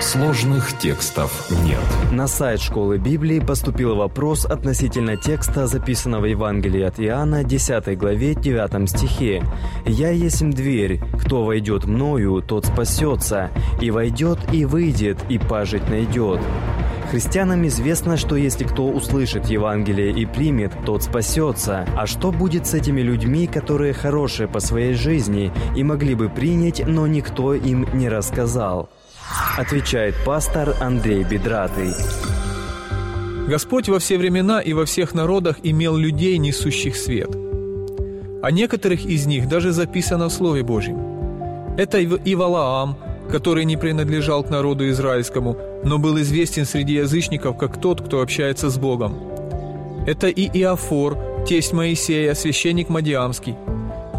Сложных текстов нет. На сайт школы Библии поступил вопрос относительно текста, записанного в Евангелии от Иоанна, 10 главе, 9 стихе. «Я есмь дверь, кто войдет мною, тот спасется, и войдет, и выйдет, и пажить найдет». Христианам известно, что если кто услышит Евангелие и примет, тот спасется. А что будет с этими людьми, которые хорошие по своей жизни и могли бы принять, но никто им не рассказал? Отвечает пастор Андрей Бедратый. Господь во все времена и во всех народах имел людей, несущих свет. О некоторых из них даже записано в Слове Божьем. Это и Валаам, который не принадлежал к народу израильскому, но был известен среди язычников как тот, кто общается с Богом. Это и Иофор, тесть Моисея, священник Мадиамский.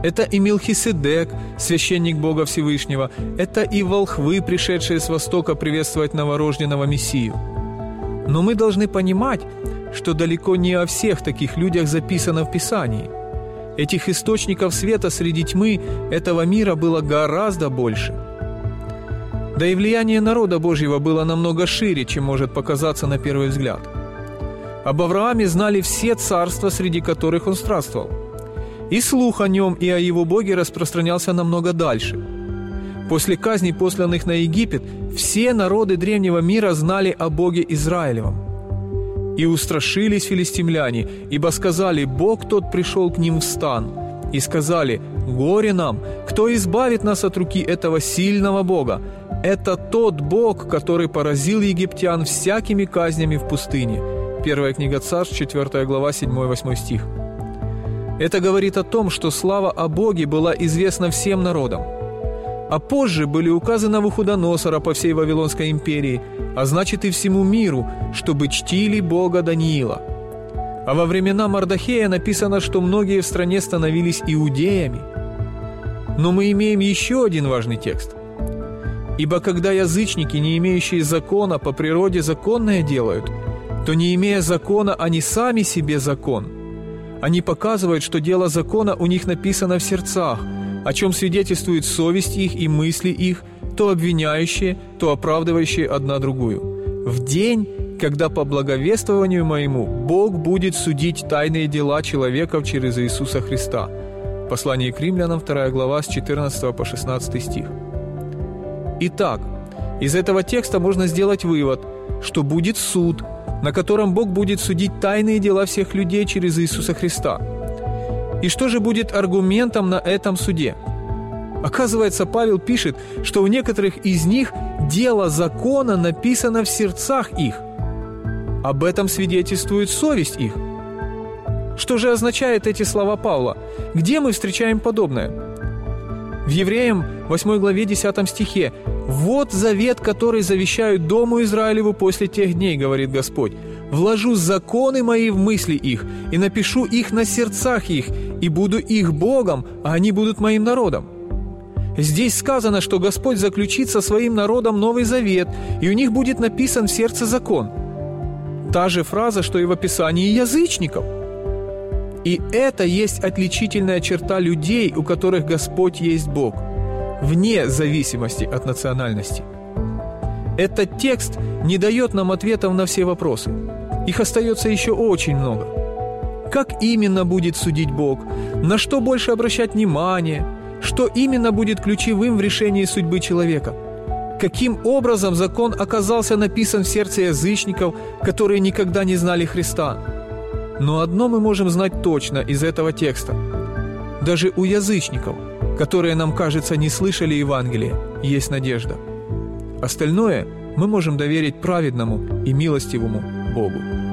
Это и Милхиседек, священник Бога Всевышнего. Это и волхвы, пришедшие с востока приветствовать новорожденного Мессию. Но мы должны понимать, что далеко не о всех таких людях записано в Писании. Этих источников света среди тьмы этого мира было гораздо больше – да и влияние народа Божьего было намного шире, чем может показаться на первый взгляд. Об Аврааме знали все царства, среди которых он странствовал. И слух о нем и о его Боге распространялся намного дальше. После казней, посланных на Египет, все народы древнего мира знали о Боге Израилевом. И устрашились филистимляне, ибо сказали, Бог тот пришел к ним в стан. И сказали, горе нам, кто избавит нас от руки этого сильного Бога, это тот Бог, который поразил египтян всякими казнями в пустыне. Первая книга Царств, 4 глава, 7-8 стих. Это говорит о том, что слава о Боге была известна всем народам. А позже были указаны Вуходоносора по всей Вавилонской империи, а значит и всему миру, чтобы чтили Бога Даниила. А во времена Мардахея написано, что многие в стране становились иудеями. Но мы имеем еще один важный текст. Ибо когда язычники, не имеющие закона, по природе законное делают, то не имея закона, они сами себе закон. Они показывают, что дело закона у них написано в сердцах, о чем свидетельствует совесть их и мысли их, то обвиняющие, то оправдывающие одна другую. В день, когда по благовествованию моему Бог будет судить тайные дела человеков через Иисуса Христа. Послание к римлянам, 2 глава, с 14 по 16 стих. Итак, из этого текста можно сделать вывод, что будет суд, на котором Бог будет судить тайные дела всех людей через Иисуса Христа. И что же будет аргументом на этом суде? Оказывается, Павел пишет, что у некоторых из них дело закона написано в сердцах их. Об этом свидетельствует совесть их. Что же означают эти слова Павла? Где мы встречаем подобное? В Евреям 8 главе 10 стихе «Вот завет, который завещаю Дому Израилеву после тех дней, говорит Господь. Вложу законы мои в мысли их, и напишу их на сердцах их, и буду их Богом, а они будут моим народом». Здесь сказано, что Господь заключит со своим народом Новый Завет, и у них будет написан в сердце закон. Та же фраза, что и в описании язычников. И это есть отличительная черта людей, у которых Господь есть Бог – вне зависимости от национальности. Этот текст не дает нам ответов на все вопросы. Их остается еще очень много. Как именно будет судить Бог? На что больше обращать внимание? Что именно будет ключевым в решении судьбы человека? Каким образом закон оказался написан в сердце язычников, которые никогда не знали Христа? Но одно мы можем знать точно из этого текста. Даже у язычников – которые нам, кажется, не слышали Евангелие, есть надежда. Остальное мы можем доверить праведному и милостивому Богу.